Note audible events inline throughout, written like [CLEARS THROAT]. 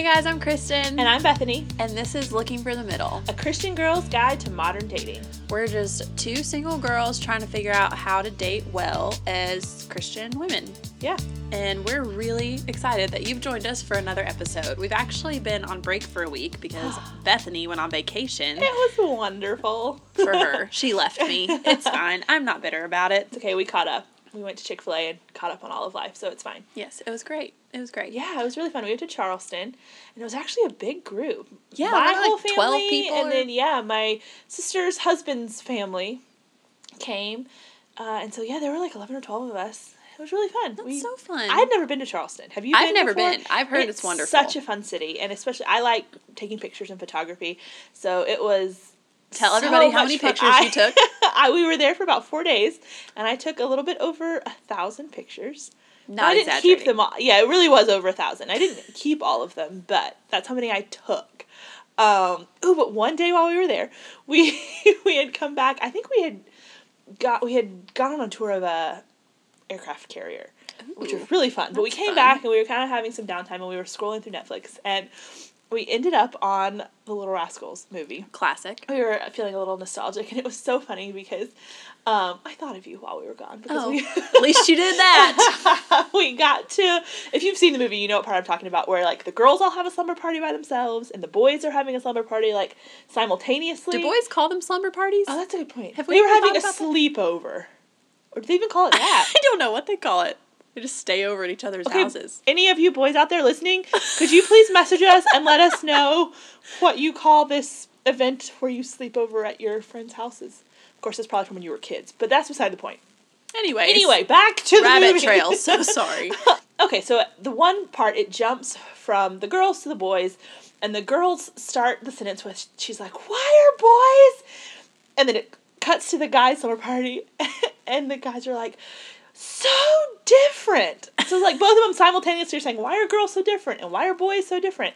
Hey guys, I'm Kristen. And I'm Bethany, and this is Looking for the Middle. a Christian girl's guide to modern dating. We're just two single girls trying to figure out how to date well as Christian women. Yeah. And we're really excited that you've joined us for another episode. We've actually been on break for a week because [GASPS] Bethany went on vacation It was wonderful. for her. [LAUGHS] She left me. It's fine. I'm not bitter about it. It's okay, we caught up. We went to Chick fil A and caught up on all of life, so it's fine. Yes, it was great. It was great. Yeah, it was really fun. We went to Charleston, and it was actually a big group. Yeah, my whole like family, 12 people and or- then yeah, my sister's husband's family came, uh, and so yeah, there were like eleven or twelve of us. It was really fun. That's We- so fun. I'd never been to Charleston. Have you? I've been never before? been. I've heard it's wonderful. Such a fun city, and especially I like taking pictures and photography. So it was. Tell so everybody how many pictures I- you took. [LAUGHS] I we were there for about four days, and I took a little bit over a thousand pictures. Not I didn't keep them all. Yeah, it really was over a thousand. I didn't [LAUGHS] keep all of them, but that's how many I took. Um, oh, but one day while we were there, we [LAUGHS] we had come back. I think we had got we had gone on a tour of a aircraft carrier, which was really fun. But we came fun. back and we were kind of having some downtime, and we were scrolling through Netflix, and we ended up on the Little Rascals movie Classic. we were feeling a little nostalgic, and it was so funny because um, I thought of you while we were gone because Oh, we at least you did that. [LAUGHS] we got to. If you've seen the movie, you know what part I'm talking about. Where like the girls all have a slumber party by themselves, and the boys are having a slumber party like simultaneously. Do boys call them slumber parties? Oh, that's a good point. Have they we were having a sleepover, or do they even call it that? [LAUGHS] I don't know what they call it. They just stay over at each other's Okay, houses. Any of you boys out there listening, could you please message us and let us know what you call this event where you sleep over at your friends' houses? Of course, it's probably from when you were kids, but that's beside the point. Anyway, Anyway, back to the rabbit trail. So [LAUGHS] sorry. okay, so the one part it jumps from the girls to the boys, and the girls start the sentence with she's like, "Why are boys?" And then it cuts to the guys' summer party, [LAUGHS] and the guys are like, "So different." So it's like both of them simultaneously are saying, "Why are girls so different?" and "Why are boys so different?"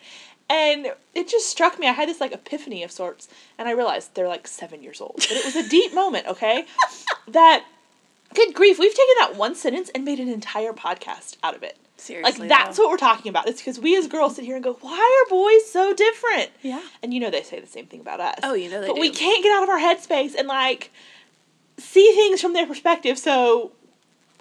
And it just struck me. I had this like epiphany of sorts, and I realized they're like seven years old. But it was a deep [LAUGHS] moment. Okay, that. Good grief, we've taken that one sentence and made an entire podcast out of it. Seriously. Like that's what we're talking about. It's because we as girls sit here and go, "Why are boys so different?" Yeah. And you know they say the same thing about us. Oh, you know they But we can't get out of our headspace and like see things from their perspective. So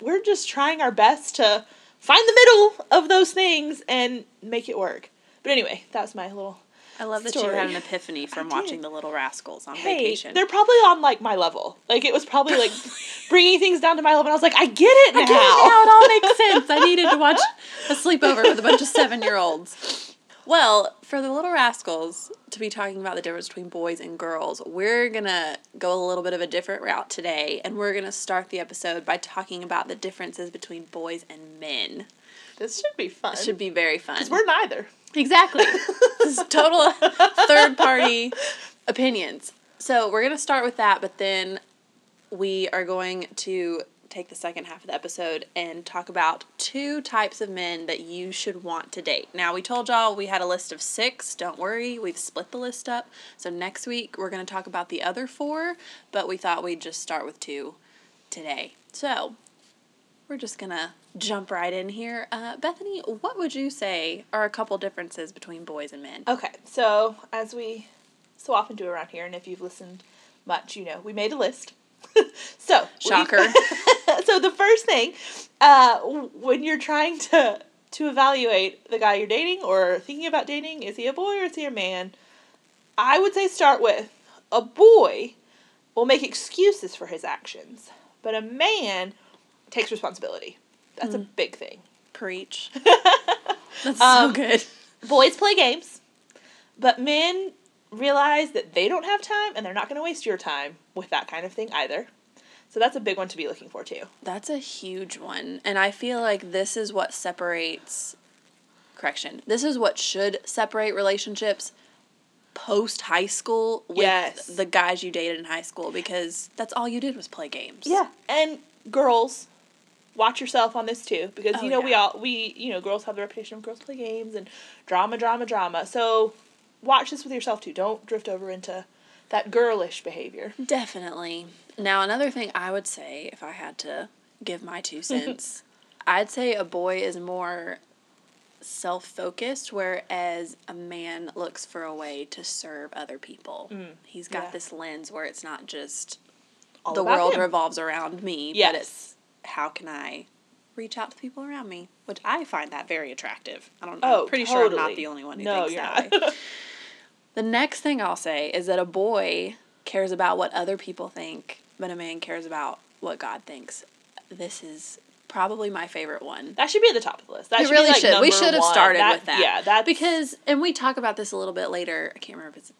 we're just trying our best to find the middle of those things and make it work. But anyway, that was my little. I love that you story. had an epiphany from watching The Little Rascals on Hey, vacation. they're probably on like my level. Like it was probably like [LAUGHS] bringing things down to my level. And I was like, I get it now. I get it now. It all makes [LAUGHS] sense. I needed to watch a sleepover with a bunch of seven year olds. Well, for the Little Rascals to be talking about the difference between boys and girls, we're going to go a little bit of a different route today, and we're going to start the episode by talking about the differences between boys and men. This should be fun. It should be very fun. Because we're neither. Exactly. this is total [LAUGHS] third party opinions. So we're going to start with that, but then we are going to take the second half of the episode and talk about two types of men that you should want to date. Now, we told y'all we had a list of six. Don't worry, we've split the list up. So next week we're going to talk about the other four, but we thought we'd just start with two today. So we're just gonna jump right in here. Uh, Bethany, what would you say are a couple differences between boys and men? Okay, so as we so often do around here, and if you've listened much, you know, we made a list. [LAUGHS] so we- Shocker. [LAUGHS] so the first thing, uh, when you're trying to to evaluate the guy you're dating or thinking about dating, is he a boy or is he a man? I would say start with a boy will make excuses for his actions, but a man takes responsibility. That's a big thing. Preach. [LAUGHS] That's Um, so good. boys play games, but men realize that they don't have time and they're not going to waste your time with that kind of thing either. So that's a big one to be looking for too. That's a huge one. And I feel like this is what separates, correction, this is what should separate relationships post high school with Yes. the guys you dated in high school because that's all you did was play games. Yeah, and girls, watch yourself on this too because Oh, you know we all we you know girls have the reputation of girls play games and drama, drama, drama. So watch this with yourself too. Don't drift over into that girlish behavior. Definitely. Now, another thing I would say, if I had to give my two [LAUGHS] cents, I'd say a boy is more self focused, whereas a man looks for a way to serve other people. He's got Mm. yeah. this lens where it's not just All the world him. revolves around me, Yes. but it's how can I reach out to people around me, which I find that very attractive. I don't know. Oh, I'm pretty sure I'm not the only one who No, thinks that way. [LAUGHS] The next thing I'll say is that a boy cares about what other people think, but a man cares about what God thinks. This is probably my favorite one. That should be at the top of the list. That It should really like should. We should have started That- with that. Yeah, that because, and we talk about this a little bit later. I can't remember if it's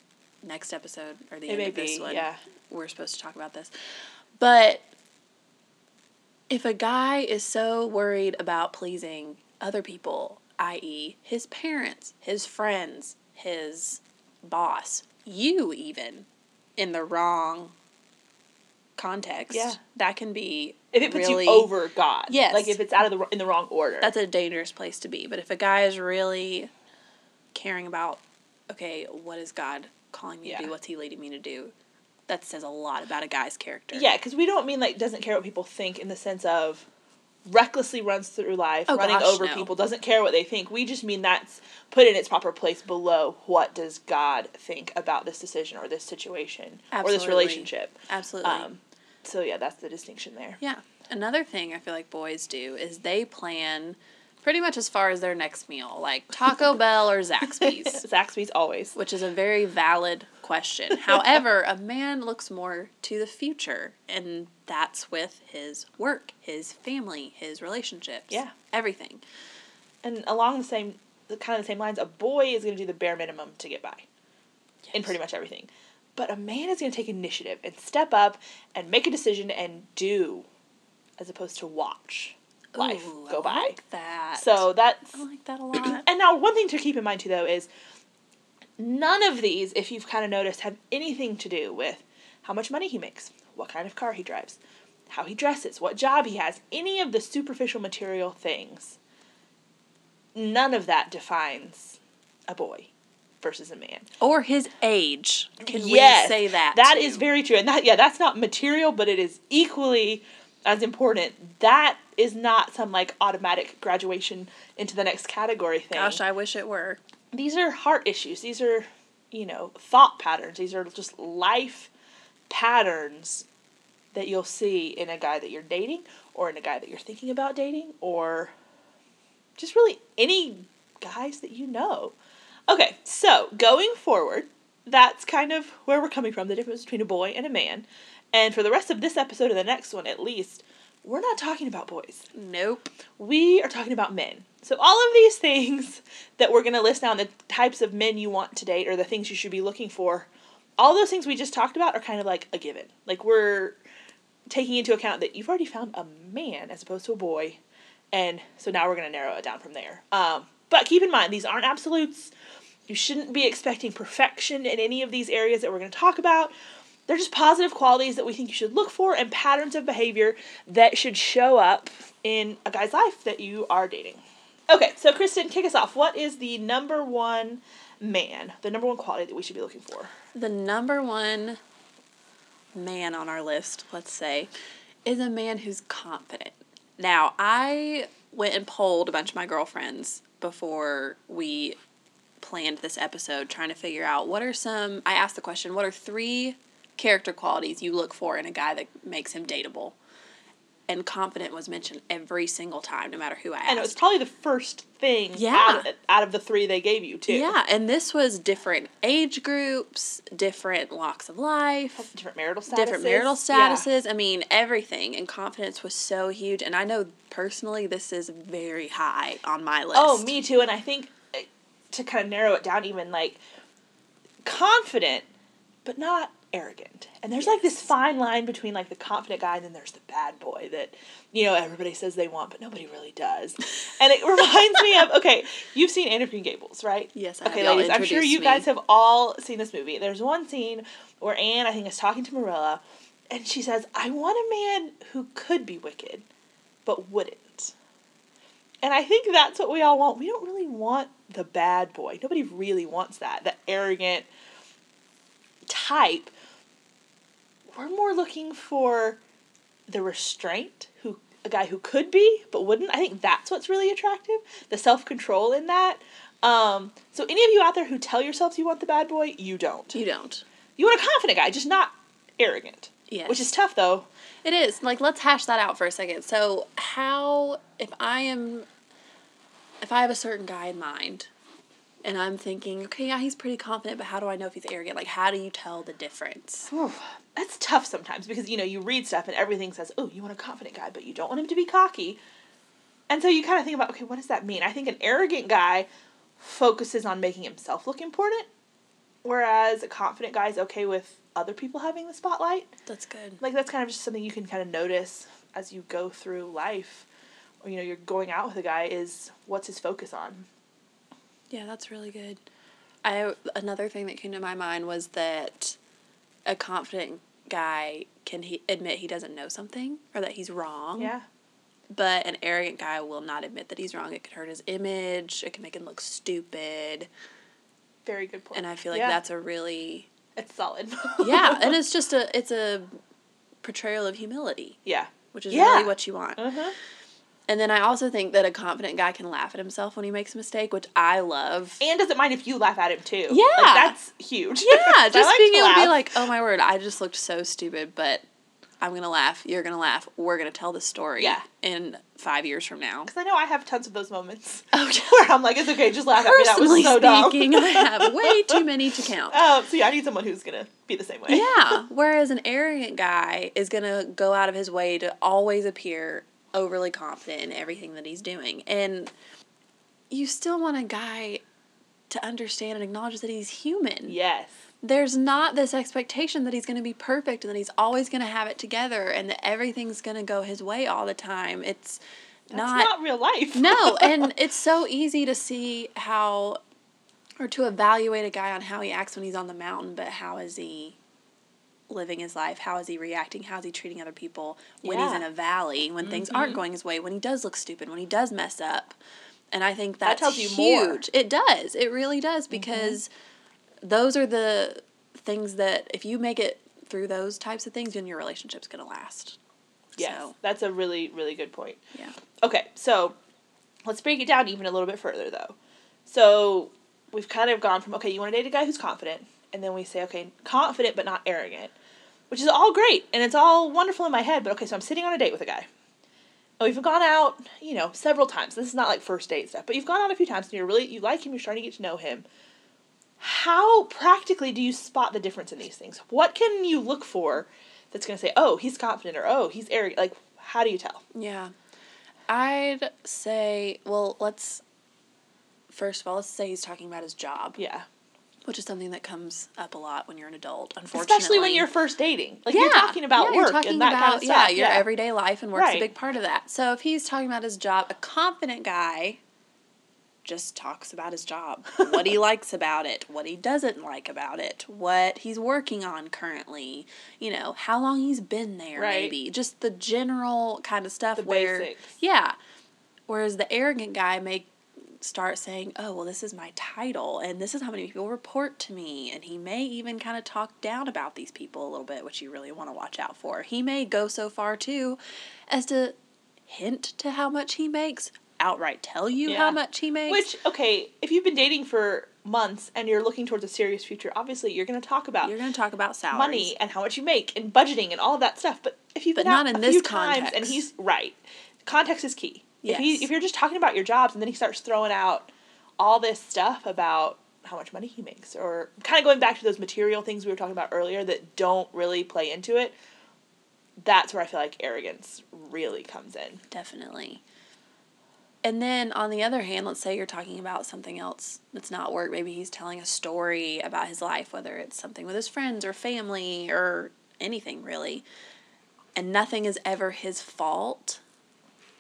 next episode or the It end of this be, one. yeah. We're supposed to talk about this. But if a guy is so worried about pleasing other people, i.e., his parents, his friends, his boss, you even, in the wrong context, Yeah. that can be if it puts really you over God. Yes. Like if it's out of the in the wrong order. that's a dangerous place to be. But if a guy is really caring about, okay, what is God calling me to do? What's He leading me to do? That says a lot about a guy's character. Yeah, because we don't mean like doesn't care what people think in the sense of recklessly runs through life, Oh, running gosh, over no. people, doesn't care what they think. We just mean that's put in its proper place below what does God think about this decision or this situation or this relationship. Absolutely. Um, so yeah, that's the distinction there. yeah. Another thing I feel like boys do is they plan pretty much as far as their next meal, like Taco [LAUGHS] Bell or Zaxby's. [LAUGHS] Zaxby's always. which is a very valid question. [LAUGHS] However, a man looks more to the future, and that's with his work, his family, his relationships, Yeah. everything. And along the same, kind of the same lines, a boy is going to do the bare minimum to get by in pretty much everything. But a man is going to take initiative and step up and make a decision and do, as opposed to watch life Ooh, go I by. Like that. So that's I like that a [CLEARS THROAT] lot. and now one thing to keep in mind too though is none of these, if you've kind of noticed, have anything to do with how much money he makes, what kind of car he drives, how he dresses, what job he has, any of the superficial material things. None of that defines a boy versus a man. or his age. Can Yes, we say that? That too? is very true. And that yeah, that's not material, but it is equally as important. That is not some like automatic graduation into the next category thing. Gosh, I wish it were. these are heart issues. These are, you know, thought patterns. These are just life patterns that you'll see in a guy that you're dating or in a guy that you're thinking about dating or just really any guys that you know. Okay, so going forward, that's kind of where we're coming from the difference between a boy and a man. And for the rest of this episode and the next one, at least, we're not talking about boys Nope. we are talking about men. So all of these things that we're going to list down, the types of men you want to date or the things you should be looking for, all those things we just talked about are kind of like a given. Like we're taking into account that you've already found a man as opposed to a boy, and so now we're going to narrow it down from there. Um, but keep in mind these aren't absolutes. You shouldn't be expecting perfection in any of these areas that we're going to talk about. They're just positive qualities that we think you should look for and patterns of behavior that should show up in a guy's life that you are dating. Okay, so Kristen, kick us off. What is the number one man, the number one quality that we should be looking for? The number one man on our list, let's say, is a man who's confident. Now, I went and polled a bunch of my girlfriends before we planned this episode, trying to figure out what are some. I asked the question, what are three character qualities you look for in a guy that makes him dateable? And confident was mentioned every single time, no matter who I asked. And it was probably the first thing Yeah. out, of, out of the three they gave you, too. yeah, and this was different age groups, different walks of life. Different marital statuses. different marital Yeah. statuses. I mean, everything. And confidence was so huge. And I know personally, this is very high on my list. Oh, me too. And I think uh, to kind of narrow it down, even like confident, but not arrogant. And there's like this fine line between like the confident guy and then there's the bad boy that, you know, everybody says they want, but nobody really does. And it [LAUGHS] reminds me of okay, you've seen Anne of Green Gables, right? Yes, I. Okay, ladies, I'm sure you me. guys have all seen this movie. There's one scene where Anne, I think, is talking to Marilla, and she says, "I want a man who could be wicked, but wouldn't." And I think that's what we all want. We don't really want the bad boy. Nobody really wants that. The arrogant type. We're more looking for the restraint who a guy who could be but wouldn't. I think that's what's really attractive. The self control in that. Um, so any of you out there who tell yourselves you want the bad boy, you don't. You don't. You want a confident guy, just not arrogant. Yes. Which is tough though. It is. Like let's hash that out for a second. So how if I am if I have a certain guy in mind and I'm thinking, okay, yeah, he's pretty confident, but how do I know if he's arrogant? Like how do you tell the difference? That's tough sometimes because you know you read stuff and everything says, "Oh, you want a confident guy, but you don't want him to be cocky." And so you kind of think about, okay, what does that mean? I think an arrogant guy focuses on making himself look important, whereas a confident guy is okay with other people having the spotlight. That's good. Like that's kind of just something you can kind of notice as you go through life, or you know you're going out with a guy. Is what's his focus on? Yeah, that's really good. I another thing that came to my mind was that a confident guy can he admit he doesn't know something or that he's wrong. Yeah. But an arrogant guy will not admit that he's wrong. It could hurt his image. It can make him look stupid. Very good point. And I feel like Yeah. that's a really it's solid. [LAUGHS] yeah, and [LAUGHS] it's just a it's a portrayal of humility, yeah. which is Yeah. really what you want. Uh huh. And then I also think that a confident guy can laugh at himself when he makes a mistake, which I love. And doesn't mind if you laugh at him too. Yeah. Like, that's huge. Yeah, [LAUGHS] just like being to able to be like, oh my word, I just looked so stupid, but I'm gonna laugh. You're gonna laugh. We're gonna tell the story. Yeah. In five years from now. Because I know I have tons of those moments [LAUGHS] Oh, yeah. where I'm like, it's okay, just laugh at me. That was Personally so dumb. speaking, I have [LAUGHS] way too many to count. Um, so yeah, I need someone who's gonna be the same way. Yeah. Whereas an arrogant guy is gonna go out of his way to always appear overly confident in everything that he's doing. And you still want a guy to understand and acknowledge that he's human. Yes. There's not this expectation that he's gonna be perfect and that he's always gonna have it together and that everything's gonna go his way all the time. It's not not, real life. no, [LAUGHS] and it's so easy to see how or to evaluate a guy on how he acts when he's on the mountain, but how is he living his life? How is he reacting? How is he treating other people when he's in a valley, when things aren't mm-hmm. going his way, when he does look stupid, when he does mess up? And I think that's tells you more. huge. It does. It really does mm-hmm. because those are the things that if you make it through those types of things, then your relationship's gonna last. yes. So, That's a really, really good point. yeah. Okay, so let's break it down even a little bit further though. So we've kind of gone from okay, you want to date a guy who's confident, and then we say okay, confident but not arrogant, which is all great and it's all wonderful in my head. But okay, so I'm sitting on a date with a guy. And we've gone out, you know, several times. This is not like first date stuff, but you've gone out a few times and you're really you like him, you're starting to get to know him. How practically do you spot the difference in these things? What can you look for that's going to say, "Oh, he's confident," or "Oh, he's arrogant"? Like, how do you tell? Yeah. I'd say, well, let's first of all, let's say he's talking about his job, Yeah. Which is something that comes up a lot when you're an adult, unfortunately. Especially when you're first dating. Like you're talking about yeah, you're work talking and that about, kind of stuff. Yeah, your everyday life and work's Right. a big part of that. So if he's talking about his job, a confident guy just talks about his job, what he [LAUGHS] likes about it, what he doesn't like about it, what he's working on currently, you know, how long he's been there, Right. maybe just the general kind of stuff The where, basics. yeah. Whereas the arrogant guy may start saying, "Oh, well, this is my title, and this is how many people report to me," and he may even kind of talk down about these people a little bit, which you really want to watch out for. He may go so far too, as to hint to how much he makes, outright tell you Yeah. how much he makes. Which, okay, if you've been dating for months and you're looking towards a serious future, obviously you're going to talk about you're going to talk about salaries. money and how much you make and budgeting and all of that stuff. But if you've But been out not in a this few times and he's right, context is key. If he if you're just talking about your jobs and then he starts throwing out all this stuff about how much money he makes or kind of going back to those material things we were talking about earlier that don't really play into it, that's where I feel like arrogance really comes in. Definitely. And then on the other hand, let's say you're talking about something else that's not work. Maybe he's telling a story about his life, whether it's something with his friends or family or anything really. And nothing is ever his fault.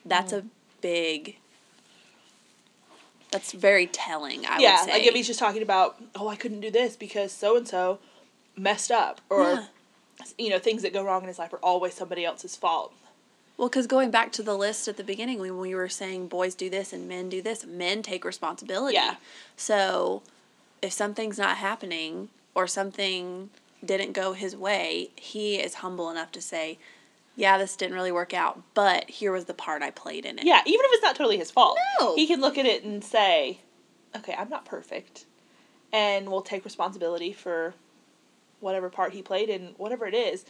That's mm-hmm. a big that's very telling, I yeah, would say. like if he's just talking about, oh, I couldn't do this because so and so messed up, or Yeah. you know, things that go wrong in his life are always somebody else's fault. Well, because going back to the list at the beginning, when we were saying boys do this and men do this, men take responsibility. Yeah. So if something's not happening or something didn't go his way, he is humble enough to say, yeah, this didn't really work out, but here was the part I played in it. Yeah, even if it's not totally his fault. No. He can look at it and say, okay, I'm not perfect. And we'll take responsibility for whatever part he played in whatever it is.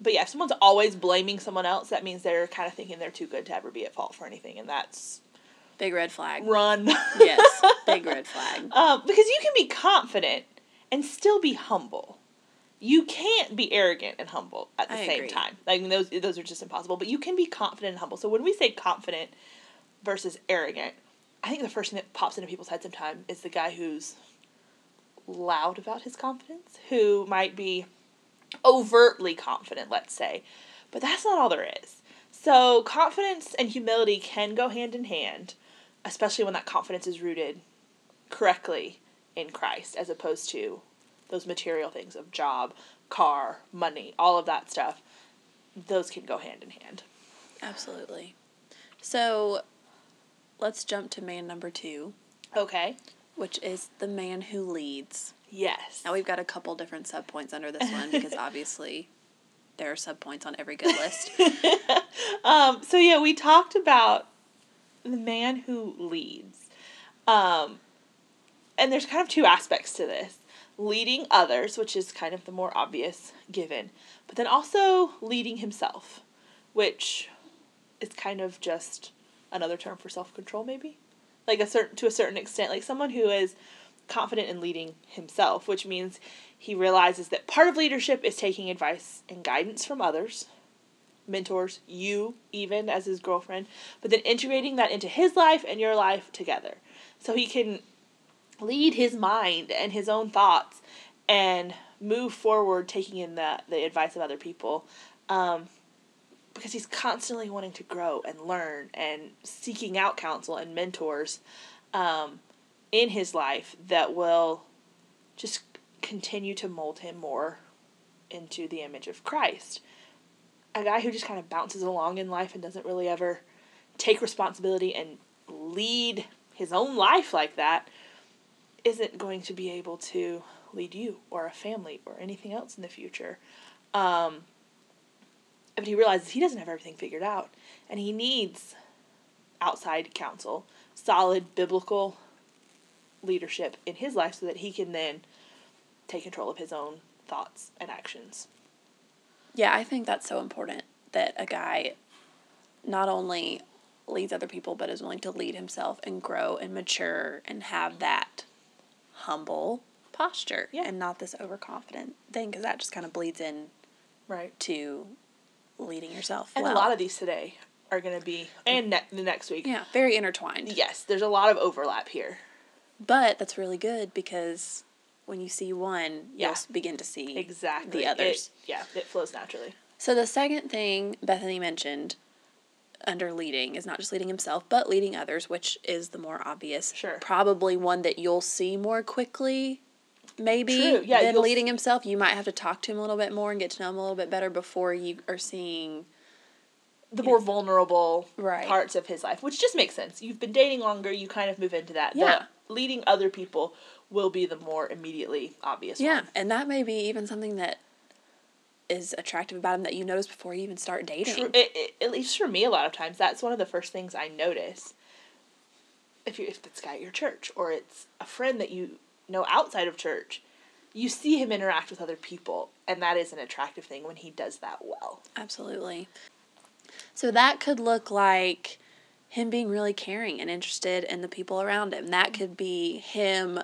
But yeah, if someone's always blaming someone else, that means they're kind of thinking they're too good to ever be at fault for anything. And that's Big red flag. run. yes, big red [LAUGHS] flag. Um, because you can be confident and still be humble. You can't be arrogant and humble at the I same agree. time. Like mean, those those are just impossible. But you can be confident and humble. So when we say confident versus arrogant, I think the first thing that pops into people's heads sometimes is the guy who's loud about his confidence, who might be overtly confident, let's say. But that's not all there is. So confidence and humility can go hand in hand, especially when that confidence is rooted correctly in Christ as opposed to those material things of job, car, money, all of that stuff. Those can go hand in hand. Absolutely. So, let's jump to man number two, Okay. which is the man who leads. Yes. Now we've got a couple different subpoints under this one because [LAUGHS] obviously there are subpoints on every good list. [LAUGHS] um, so yeah, we talked about the man who leads. Um, and there's kind of two aspects to this. Leading others, which is kind of the more obvious given, but then also leading himself, which is kind of just another term for self-control maybe. Like a certain to a certain extent, like someone who is confident in leading himself, which means he realizes that part of leadership is taking advice and guidance from others, mentors, you even as his girlfriend, but then integrating that into his life and your life together. So he can lead his mind and his own thoughts and move forward taking in the, the advice of other people um, because he's constantly wanting to grow and learn and seeking out counsel and mentors um, in his life that will just continue to mold him more into the image of Christ. A guy who just kind of bounces along in life and doesn't really ever take responsibility and lead his own life like that isn't going to be able to lead you or a family or anything else in the future. Um, but he realizes he doesn't have everything figured out and he needs outside counsel, solid biblical leadership in his life so that he can then take control of his own thoughts and actions. yeah, I think that's so important that a guy not only leads other people but is willing to lead himself and grow and mature and have that humble posture Yeah. and not this overconfident thing because that just kind of bleeds in Right. to leading yourself And well. a lot of these today are going to be, and ne- the next week. yeah, very intertwined. Yes, there's a lot of overlap here. But that's really good because when you see one, Yeah. you'll begin to see Exactly. the others. It, yeah, it flows naturally. So the second thing Bethany mentioned under leading is not just leading himself, but leading others, which is the more obvious. Sure. Probably one that you'll see more quickly, maybe True, yeah, than leading himself. You might have to talk to him a little bit more and get to know him a little bit better before you are seeing. The more vulnerable Right. parts of his life, which just makes sense. You've been dating longer, you kind of move into that. The Yeah. leading other people will be the more immediately obvious Yeah, one. and that may be even something that is attractive about him that you notice before you even start dating. It, it, at least for me, a lot of times, that's one of the first things I notice. If you if it's a guy at your church or it's a friend that you know outside of church, you see him interact with other people, and that is an attractive thing when he does that well. Absolutely. So that could look like him being really caring and interested in the people around him. That could be him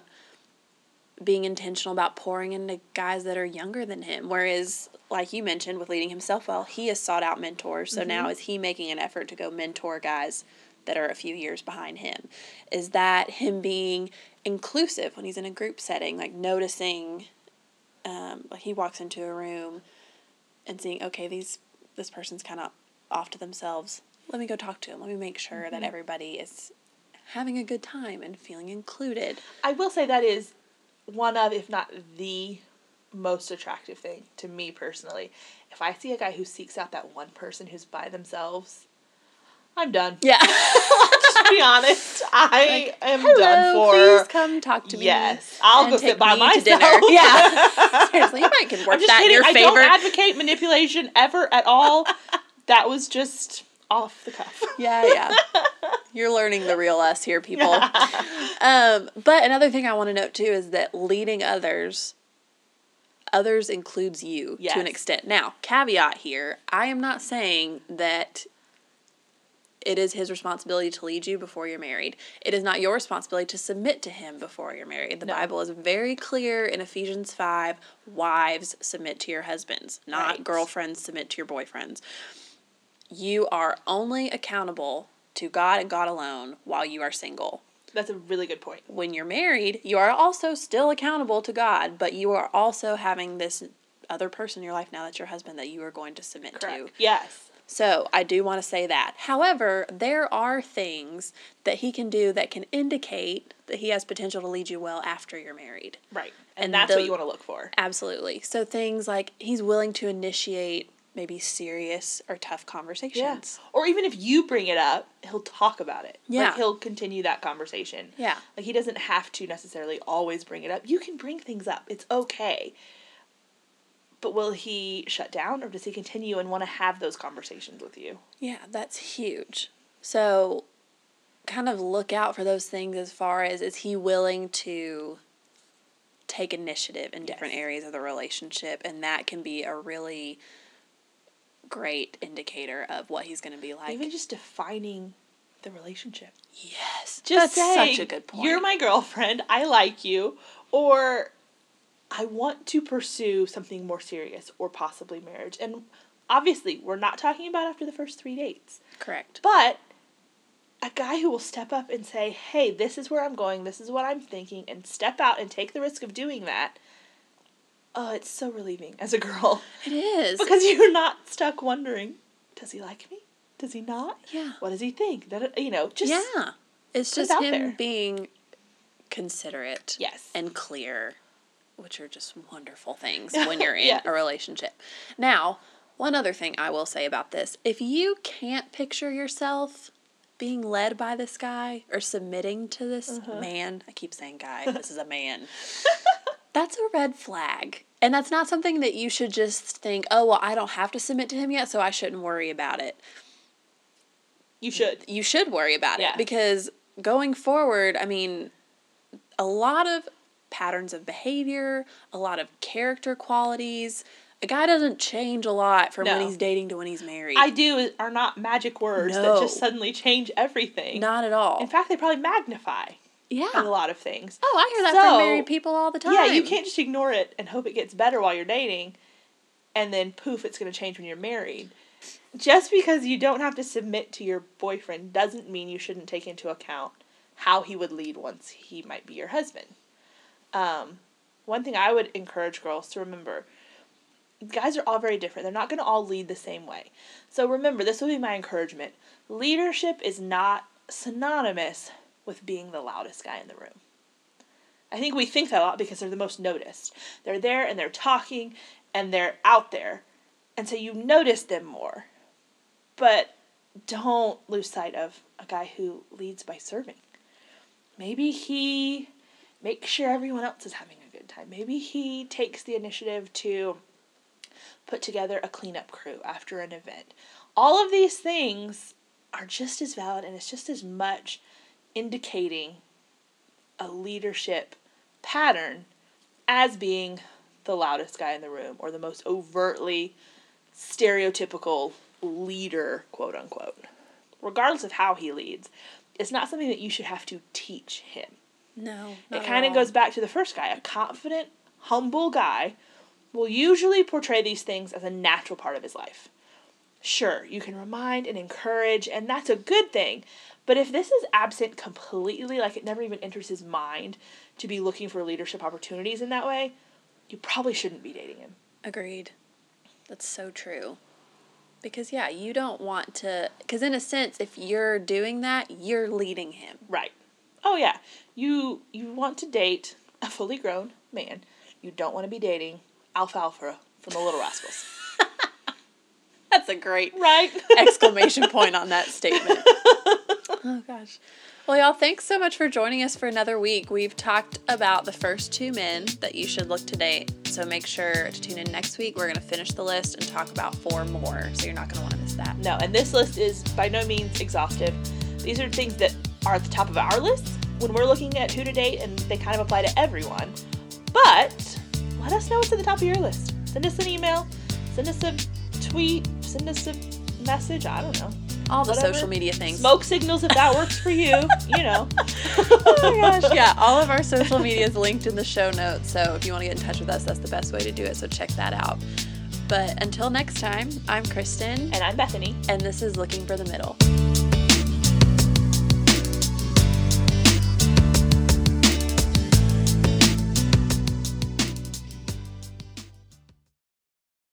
being intentional about pouring into guys that are younger than him. Whereas, like you mentioned, with leading himself well, he has sought out mentors. So now is he making an effort to go mentor guys that are a few years behind him? Is that him being inclusive when he's in a group setting, like noticing, um, like he walks into a room and seeing, okay, these this person's kind of off to themselves. Let me go talk to him. Let me make sure that everybody is having a good time and feeling included. I will say that is one of, if not the most attractive thing to me personally. If I see a guy who seeks out that one person who's by themselves, I'm done. Yeah. [LAUGHS] to be honest, [LAUGHS] I Like, am Hello, done for. please come talk to me. Yes, I'll go sit by myself. dinner. [LAUGHS] Yeah. Seriously, you might can work just that in kidding. your I don't advocate manipulation ever at all. That was just off the cuff. [LAUGHS] Yeah, yeah. You're learning the real us here, people. um, but another thing I want to note too is that leading others, others includes you to an extent. Now, caveat here: I am not saying that it is his responsibility to lead you before you're married. It is not your responsibility to submit to him before you're married. The No. Bible is very clear in Ephesians 5 wives submit to your husbands, not Right. girlfriends submit to your boyfriends. You are only accountable to God and God alone while you are single. That's a really good point. When you're married, you are also still accountable to God, but you are also having this other person in your life now that's your husband that you are going to submit to. Yes. So I do want to say that. However, there are things that he can do that can indicate that he has potential to lead you well after you're married. Right. And, And that's the- what you want to look for. Absolutely. So things like he's willing to initiate maybe serious or tough conversations. Or even if you bring it up, he'll talk about it. Yeah. Like he'll continue that conversation. Yeah. Like he doesn't have to necessarily always bring it up. You can bring things up. It's okay. But will he shut down or does he continue and want to have those conversations with you? Yeah, that's huge. So kind of look out for those things as far as is he willing to take initiative in different Yes. areas of the relationship and that can be a really great indicator of what he's going to be like. Even just defining the relationship. yes. Just that's say, such a good point. You're my girlfriend. I like you. Or I want to pursue something more serious or possibly marriage. And obviously, we're not talking about after the first three dates. correct. But a guy who will step up and say, hey, this is where I'm going, this is what I'm thinking, and step out and take the risk of doing that. Oh, it's so relieving as a girl. It is. because you're not stuck wondering, does he like me? Does he not? yeah. What does he think? That you know, just yeah. It's it just him there. being considerate yes. and clear, which are just wonderful things [LAUGHS] when you're in Yeah. a relationship. Now, one other thing I will say about this if you can't picture yourself being led by this guy or submitting to this Uh-huh. man, I keep saying guy, this is a man, [LAUGHS] that's a red flag. And that's not something that you should just think, oh, well, I don't have to submit to him yet, so I shouldn't worry about it you should. you should worry about Yeah. it because going forward, I mean, a lot of patterns of behavior, a lot of character qualities. A guy doesn't change a lot from when he's dating to when he's married. I do are not magic words that just suddenly change everything. Not at all. In fact, they probably magnify yeah. a lot of things. Oh, I hear that So, from married people all the time. Yeah, you can't just ignore it and hope it gets better while you're dating, and then poof, it's going to change when you're married. Just because you don't have to submit to your boyfriend doesn't mean you shouldn't take into account how he would lead once he might be your husband. Um, one thing I would encourage girls to remember guys are all very different. They're not going to all lead the same way. So remember, this would be my encouragement. Leadership is not synonymous with being the loudest guy in the room. I think we think that a lot because they're the most noticed. They're there and they're talking and they're out there. And so you notice them more. But don't lose sight of a guy who leads by serving. Maybe he makes sure everyone else is having a good time. Maybe he takes the initiative to put together a cleanup crew after an event. All of these things are just as valid and it's just as much indicating a leadership pattern as being the loudest guy in the room or the most overtly stereotypical leader, quote unquote. Regardless of how he leads, it's not something that you should have to teach him. No. It kind of goes back to the first guy. A confident, humble guy will usually portray these things as a natural part of his life. Sure, you can remind and encourage, and that's a good thing. But if this is absent completely, like it never even enters his mind to be looking for leadership opportunities in that way, you probably shouldn't be dating him. Agreed. That's so true. Because, yeah, you don't want to. Because, in a sense, if you're doing that, you're leading him. Right. Oh yeah. You you want to date a fully grown man. You don't want to be dating alfalfa from the Little Rascals. That's a great Right. [LAUGHS] exclamation point on that statement. [LAUGHS] Oh gosh. Well, y'all, thanks so much for joining us for another week. We've talked about the first two men that you should look to date. So make sure to tune in next week. We're going to finish the list and talk about four more. So you're not going to want to miss that. No, and this list is by no means exhaustive. These are things that are at the top of our list when we're looking at who to date, and they kind of apply to everyone. But let us know what's at the top of your list. Send us an email, send us a tweet, send us a message. I don't know. All the Whatever. social media things. Smoke signals if that works for you. You know. [LAUGHS] oh my gosh. Yeah, all of our social media is linked in the show notes. So if you want to get in touch with us, that's the best way to do it. So check that out. But until next time, I'm Kristen, And I'm Bethany. and this is Looking for the Middle.